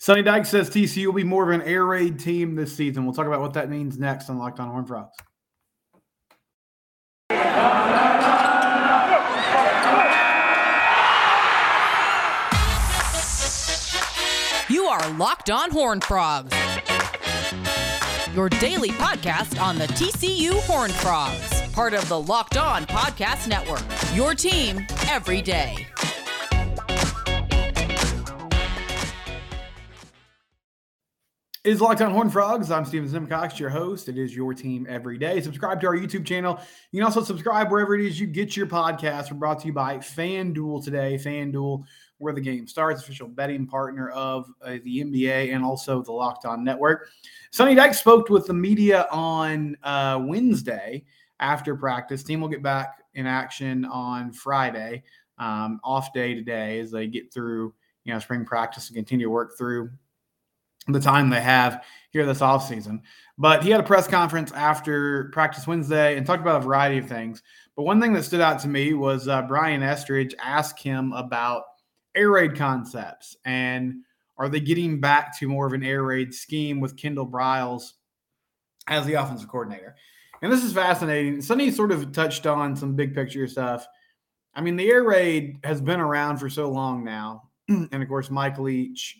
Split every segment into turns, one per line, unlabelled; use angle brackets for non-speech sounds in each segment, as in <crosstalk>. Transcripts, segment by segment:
Sonny Dykes says TCU will be more of an air raid team this season. We'll talk about what that means next on Locked On Horned Frogs.
You are Locked On Horned Frogs, your daily podcast on the TCU Horned Frogs, part of the Locked On Podcast Network. Your team every day.
Is Locked On Horned Frogs. I'm Steven Simcox, your host. It is your team every day. Subscribe to our YouTube channel. You can also subscribe wherever it is you get your podcasts. We're brought to you by FanDuel today. FanDuel, where the game starts, official betting partner of uh, the NBA and also the Locked On Network. Sonny Dykes spoke with the media on uh, Wednesday after practice. Team will get back in action on Friday. Um, off day today as they get through, you know, spring practice and continue to work through the time they have here this offseason. But he had a press conference after practice Wednesday and talked about a variety of things. But one thing that stood out to me was uh, Brian Estridge asked him about air raid concepts and are they getting back to more of an air raid scheme with Kendall Briles as the offensive coordinator? And this is fascinating. Sonny sort of touched on some big picture stuff. I mean, the air raid has been around for so long now. <clears throat> and of course, Mike Leach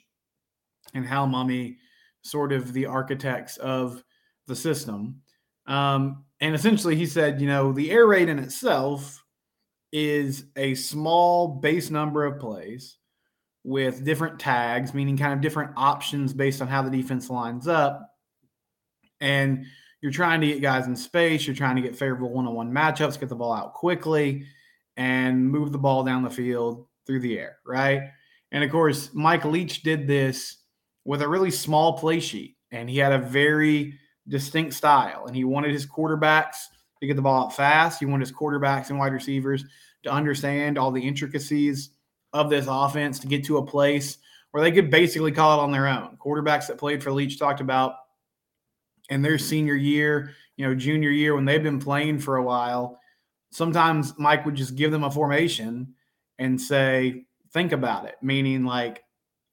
and Hal Mumme, sort of the architects of the system. Um, and essentially, he said, you know, the air raid in itself is a small base number of plays with different tags, meaning kind of different options based on how the defense lines up. And you're trying to get guys in space, you're trying to get favorable one on one matchups, get the ball out quickly, and move the ball down the field through the air, right? And of course, Mike Leach did this with a really small play sheet, and he had a very distinct style. And he wanted his quarterbacks to get the ball out fast. He wanted his quarterbacks and wide receivers to understand all the intricacies of this offense to get to a place where they could basically call it on their own. Quarterbacks that played for Leach talked about in their senior year, you know, junior year when they've been playing for a while. Sometimes Mike would just give them a formation and say, think about it, meaning like,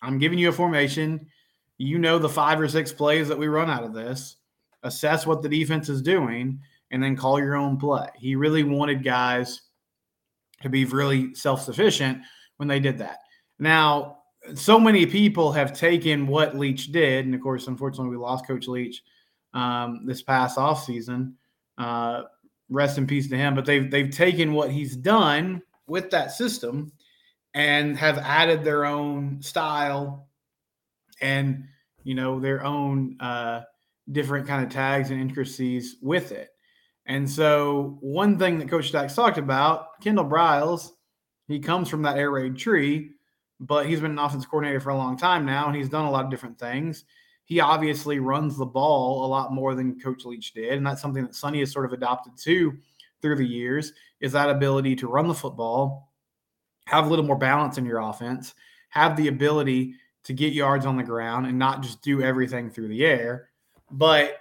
I'm giving you a formation you know the five or six plays that we run out of this, assess what the defense is doing, and then call your own play. He really wanted guys to be really self sufficient when they did that. Now, so many people have taken what Leach did, and of course, unfortunately, we lost Coach Leach um, this past offseason. Uh, rest in peace to him. But they've they've taken what he's done with that system and have added their own style and you know their own uh, different kind of tags and intricacies with it. And so one thing that Coach Dykes talked about, Kendall Briles, he comes from that air raid tree, but he's been an offense coordinator for a long time now, and he's done a lot of different things. He obviously runs the ball a lot more than Coach Leach did, and that's something that Sonny has sort of adopted too through the years. Is that ability to run the football, have a little more balance in your offense, have the ability to get yards on the ground and not just do everything through the air. But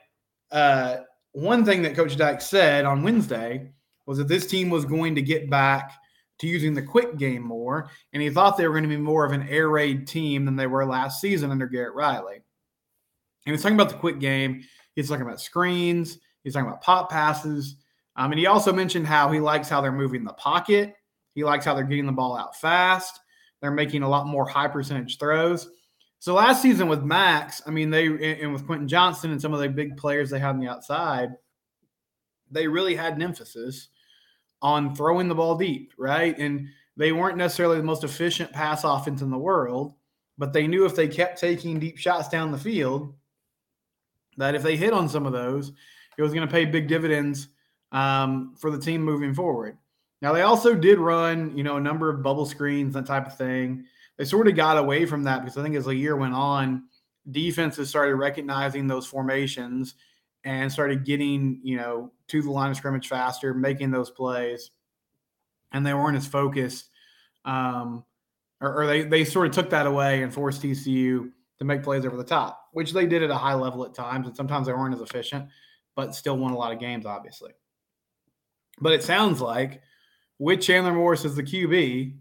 uh, one thing that Coach Dykes said on Wednesday was that this team was going to get back to using the quick game more, and he thought they were going to be more of an air raid team than they were last season under Garrett Riley. And he's talking about the quick game. He's talking about screens. He's talking about pop passes. Um, and he also mentioned how he likes how they're moving the pocket. He likes how they're getting the ball out fast. They're making a lot more high percentage throws. So last season with Max, I mean, they and with Quentin Johnston and some of the big players they had on the outside, they really had an emphasis on throwing the ball deep, right? And they weren't necessarily the most efficient pass offense in the world, but they knew if they kept taking deep shots down the field, that if they hit on some of those, it was going to pay big dividends um, for the team moving forward. Now they also did run, you know, a number of bubble screens, that type of thing. They sort of got away from that because I think as the year went on, defenses started recognizing those formations and started getting, you know, to the line of scrimmage faster, making those plays, and they weren't as focused. Um, or, or they they sort of took that away and forced TCU to make plays over the top, which they did at a high level at times, and sometimes they weren't as efficient, but still won a lot of games, obviously. But it sounds like with Chandler Morris as the QB,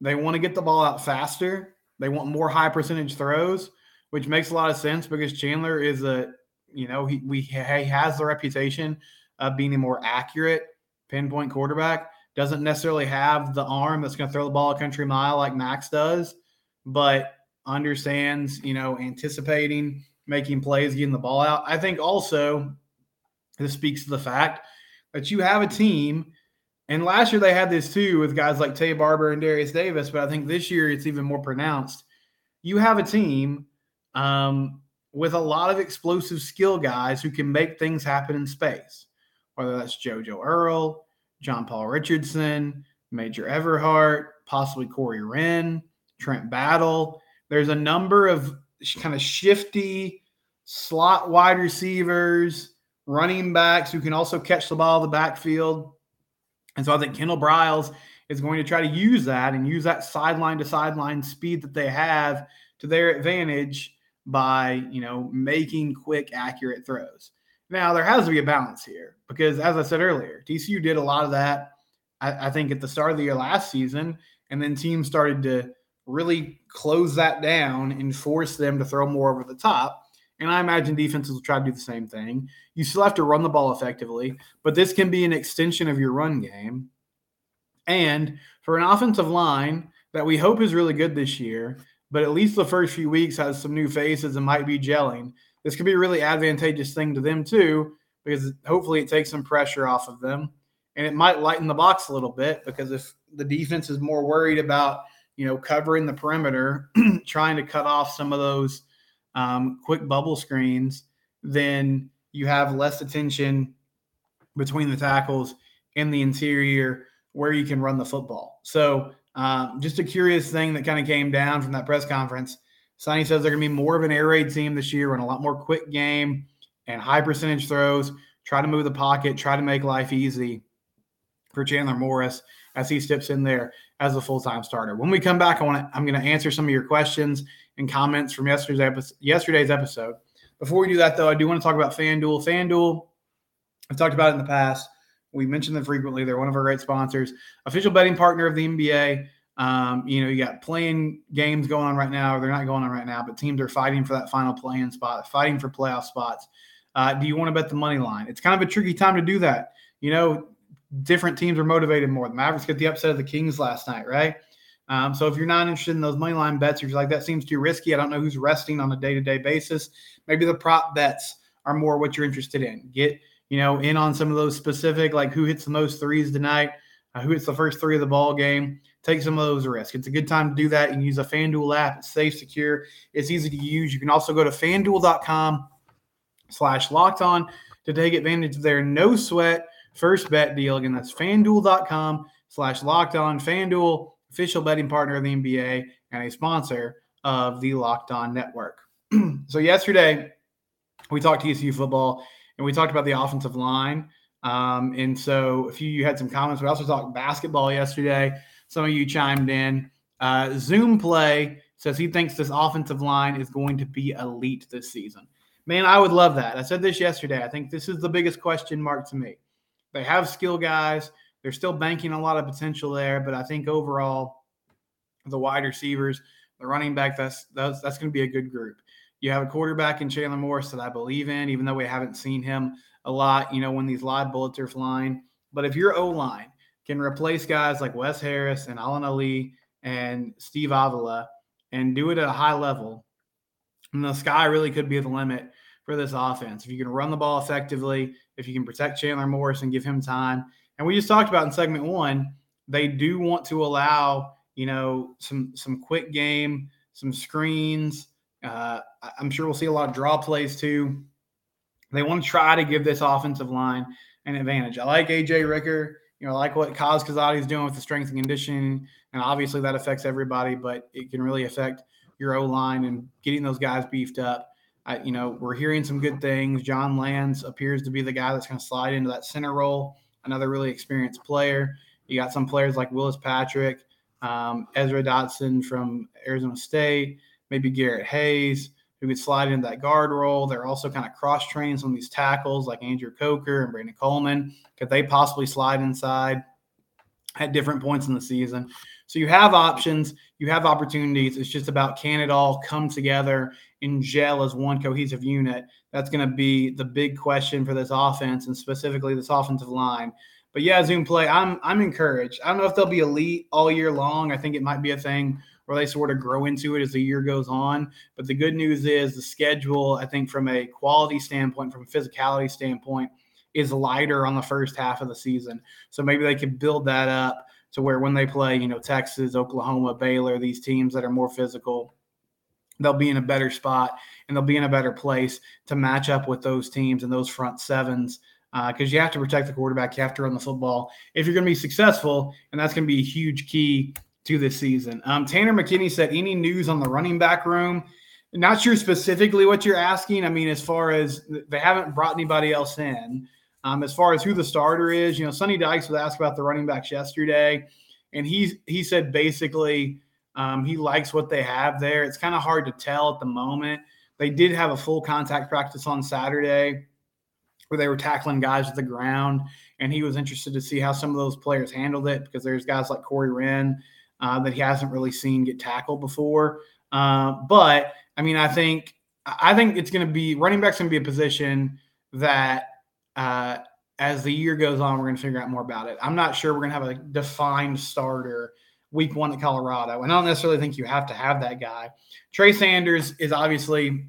they want to get the ball out faster They want more high percentage throws, which makes a lot of sense because Chandler is a, you know, he we he has the reputation of being a more accurate pinpoint quarterback. Doesn't necessarily have the arm that's going to throw the ball a country mile like Max does, but understands, you know, anticipating, making plays, getting the ball out. I think also this speaks to the fact that you have a team and last year they had this too with guys like Taye Barber and Darius Davis, but I think this year it's even more pronounced. You have a team um, with a lot of explosive skill guys who can make things happen in space, whether that's JoJo Earle, John Paul Richardson, Major Everhart, possibly Corey Wren, Trent Battle. There's a number of kind of shifty slot wide receivers, running backs who can also catch the ball in the backfield and so I think Kendall Briles is going to try to use that and use that sideline to sideline speed that they have to their advantage by, you know, making quick, accurate throws. Now, there has to be a balance here because, as I said earlier, TCU did a lot of that, I, I think, at the start of the year last season. And then teams started to really close that down and force them to throw more over the top. And I imagine defenses will try to do the same thing. You still have to run the ball effectively, but this can be an extension of your run game. And for an offensive line that we hope is really good this year, but at least the first few weeks has some new faces and might be gelling, this could be a really advantageous thing to them too, because hopefully it takes some pressure off of them. And it might lighten the box a little bit because if the defense is more worried about, you know, covering the perimeter, <clears throat> trying to cut off some of those um, quick bubble screens, then you have less attention between the tackles in the interior where you can run the football. So, um, just a curious thing that kind of came down from that press conference. Sonny says they're going to be more of an air raid team this year, run a lot more quick game and high percentage throws, try to move the pocket, try to make life easy for Chandler Morris as he steps in there as a full time starter. When we come back, I want to, I'm going to answer some of your questions and comments from yesterday's episode, yesterday's episode. Before we do that, though, I do want to talk about FanDuel. FanDuel, I've talked about it in the past. We mentioned them frequently. They're one of our great sponsors, official betting partner of the NBA. Um, you know, you got playing games going on right now. Or they're not going on right now, but teams are fighting for that final play-in spot, fighting for playoff spots. Uh, do you want to bet the money line? It's kind of a tricky time to do that. You know, different teams are motivated more. The Mavericks get the upset of the Kings last night, right? Um, so if you're not interested in those money line bets, you're like that seems too risky, I don't know who's resting on a day to day basis. Maybe the prop bets are more what you're interested in. Get you know in on some of those specific, like who hits the most threes tonight, uh, who hits the first three of the ball game. Take some of those risks. It's a good time to do that. Can use a FanDuel app. It's safe, secure. It's easy to use. You can also go to FanDuel.com slash locked on to take advantage of their no sweat first bet deal. Again, that's FanDuel.com slash locked on. FanDuel official betting partner of the NBA and a sponsor of the Locked On Network. <clears throat> so yesterday we talked to TCU football and we talked about the offensive line. Um, and so a few you had some comments. We also talked basketball yesterday. Some of you chimed in. Uh, Zoom play says he thinks this offensive line is going to be elite this season. Man, I would love that. I said this yesterday. I think this is the biggest question mark to me. They have skill guys. They're still banking a lot of potential there, but I think overall, the wide receivers, the running back, that's that's that's going to be a good group. You have a quarterback in Chandler Morris that I believe in, even though we haven't seen him a lot, you know, when these live bullets are flying. But if your O line can replace guys like Wes Harris and Alan Ali and Steve Avila and do it at a high level, and the sky really could be the limit for this offense. If you can run the ball effectively, if you can protect Chandler Morris and give him time, and we just talked about in segment one, they do want to allow, you know, some some quick game, some screens. Uh, I'm sure we'll see a lot of draw plays too. They want to try to give this offensive line an advantage. I like AJ Ricker. You know, I like what Kaz Kazadi is doing with the strength and conditioning, and obviously that affects everybody, but it can really affect your O line and getting those guys beefed up. I, you know, we're hearing some good things. John Lands appears to be the guy that's going to slide into that center role another really experienced player. You got some players like Willis Patrick, um, Ezra Dotson from Arizona State, maybe Garrett Hayes, who could slide into that guard role. They're also kind of cross training some of these tackles like Andrew Coker and Brandon Coleman. Could they possibly slide inside at different points in the season? So you have options, you have opportunities. It's just about can it all come together and gel as one cohesive unit. That's going to be the big question for this offense and specifically this offensive line. But yeah, Zoom play, I'm I'm encouraged. I don't know if they'll be elite all year long. I think it might be a thing where they sort of grow into it as the year goes on. But the good news is the schedule, I think, from a quality standpoint, from a physicality standpoint, is lighter on the first half of the season. So maybe they could build that up to where when they play, you know, Texas, Oklahoma, Baylor, these teams that are more physical, they'll be in a better spot and they'll be in a better place to match up with those teams and those front sevens because uh, you have to protect the quarterback. You have to run the football if you're going to be successful, and that's going to be a huge key to this season. Um, Tanner McKinney said, "Any news on the running back room?" Not sure specifically what you're asking. I mean, as far as they haven't brought anybody else in. Um, as far as who the starter is, you know, Sonny Dykes was asked about the running backs yesterday, and he he said basically um, he likes what they have there. It's kind of hard to tell at the moment. They did have a full contact practice on Saturday where they were tackling guys to the ground. And he was interested to see how some of those players handled it because there's guys like Corey Wren uh, that he hasn't really seen get tackled before. Uh, but I mean, I think I think it's going to be running back's going to be a position that uh, as the year goes on, we're going to figure out more about it. I'm not sure we're going to have a defined starter week one at Colorado, and I don't necessarily think you have to have that guy. Trey Sanders is obviously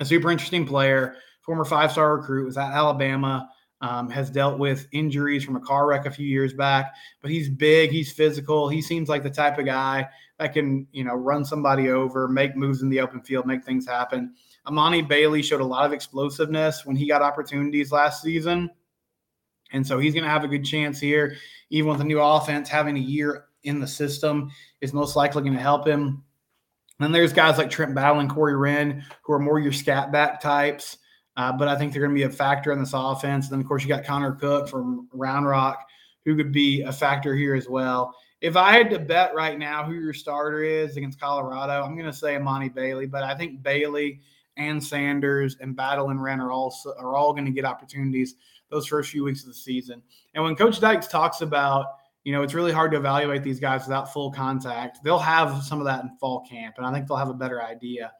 a super interesting player former five star recruit, was at Alabama. Um, has dealt with injuries from a car wreck a few years back, but he's big, he's physical. He seems like the type of guy that can, you know, run somebody over, make moves in the open field, make things happen. Emani Bailey showed a lot of explosiveness when he got opportunities last season. And so he's going to have a good chance here, even with the new offense. Having a year in the system is most likely going to help him. And there's guys like Trent Battle and Corey Wren, who are more your scat back types. Uh, but I think they're going to be a factor in this offense. And then, of course, you got Connor Cook from Round Rock, who could be a factor here as well. If I had to bet right now who your starter is against Colorado, I'm going to say Emani Bailey. But I think Bailey and Sanders and Battle and Wren are all are all going to get opportunities those first few weeks of the season. And when Coach Dykes talks about, you know, it's really hard to evaluate these guys without full contact. They'll have some of that in fall camp, and I think they'll have a better idea.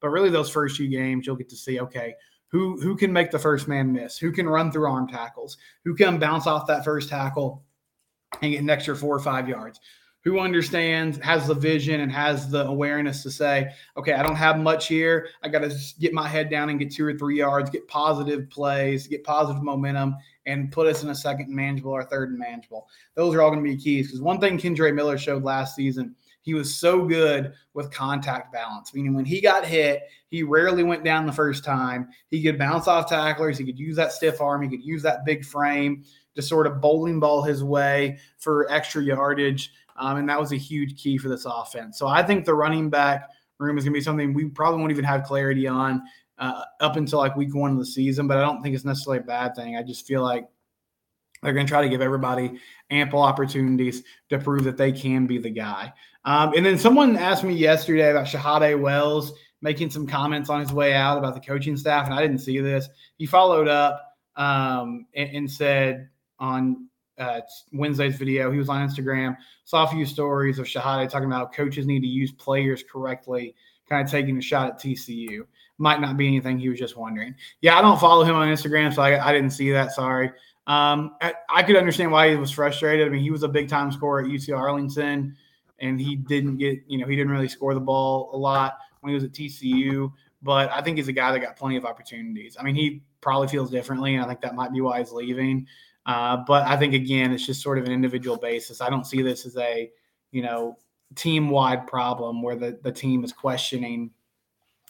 But really, those first few games, you'll get to see, okay, who who can make the first man miss, who can run through arm tackles, who can bounce off that first tackle and get an extra four or five yards, who understands, has the vision, and has the awareness to say, okay, I don't have much here. I got to get my head down and get two or three yards, get positive plays, get positive momentum, and put us in a second manageable or third manageable. Those are all going to be keys because one thing Kendre Miller showed last season he was so good with contact balance, meaning when he got hit, he rarely went down the first time. He could bounce off tacklers, he could use that stiff arm, he could use that big frame to sort of bowling ball his way for extra yardage. Um, and that was a huge key for this offense. So I think the running back room is going to be something we probably won't even have clarity on uh, up until like week one of the season, but I don't think it's necessarily a bad thing. I just feel like they're going to try to give everybody ample opportunities to prove that they can be the guy. Um, and then someone asked me yesterday about Shahada Wells making some comments on his way out about the coaching staff, and I didn't see this. He followed up um, and, and, said on uh, Wednesday's video, he was on Instagram, saw a few stories of Shahada talking about coaches need to use players correctly, kind of taking a shot at TCU. Might not be anything he was just wondering. Yeah, I don't follow him on Instagram, so I, I didn't see that. Sorry. Um, I, I, could understand why he was frustrated. I mean, he was a big time scorer at UT Arlington and he didn't get, you know, he didn't really score the ball a lot when he was at TCU. But I think he's a guy that got plenty of opportunities. I mean, he probably feels differently, and I think that might be why he's leaving. Uh, but I think again, it's just sort of an individual basis. I don't see this as a, you know, team wide problem where the, the team is questioning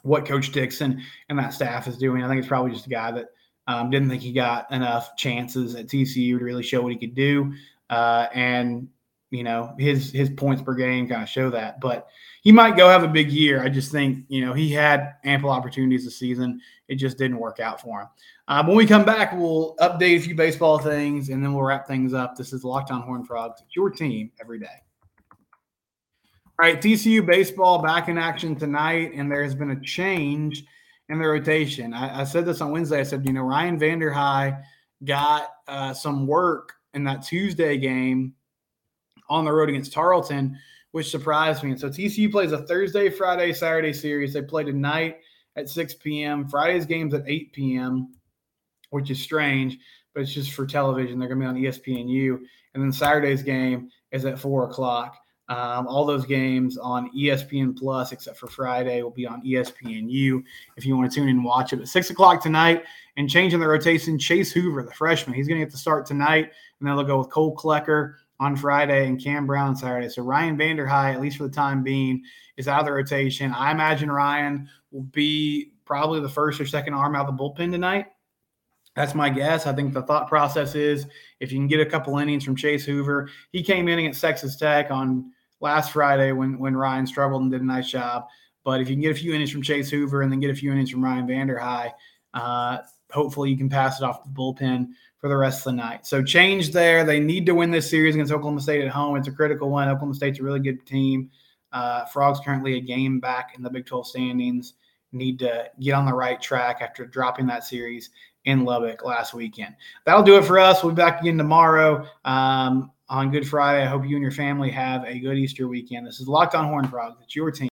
what Coach Dixon and that staff is doing. I think it's probably just a guy that um, didn't think he got enough chances at TCU to really show what he could do. Uh, and you know, his his points per game kind of show that. But he might go have a big year. I just think, you know, he had ample opportunities this season. It just didn't work out for him. Uh, when we come back, we'll update a few baseball things and then we'll wrap things up. This is Locked On Horned Frogs. It's your team every day. All right, TCU baseball back in action tonight, and there has been a change in the rotation. I, I said this on Wednesday. I said, you know, Ryan Vanderhei got uh, some work in that Tuesday game on the road against Tarleton, which surprised me. And so TCU plays a Thursday, Friday, Saturday series. They play tonight at 6 p.m. Friday's game's at 8 p.m., which is strange, but it's just for television. They're going to be on ESPNU. And then Saturday's game is at 4 o'clock. Um, all those games on ESPN Plus, except for Friday, will be on ESPNU. If you want to tune in and watch it at six o'clock tonight, and changing the rotation, Chase Hoover, the freshman, he's going to get to start tonight, and then they'll go with Cole Klecker on Friday and Cam Brown Saturday. So Ryan Vanderhei, at least for the time being, is out of the rotation. I imagine Ryan will be probably the first or second arm out of the bullpen tonight. That's my guess. I think the thought process is if you can get a couple innings from Chase Hoover, he came in against Texas Tech on last Friday when when Ryan struggled and did a nice job. But if you can get a few innings from Chase Hoover and then get a few innings from Ryan Vanderhei, uh, hopefully you can pass it off the bullpen for the rest of the night. So change there. They need to win this series against Oklahoma State at home. It's a critical one. Oklahoma State's a really good team. Uh, Frogs currently a game back in the Big 12 standings. Need to get on the right track after dropping that series in Lubbock last weekend. That'll do it for us. We'll be back again tomorrow. Um, on Good Friday. I hope you and your family have a good Easter weekend. This is Locked on Horned Frogs. It's your team.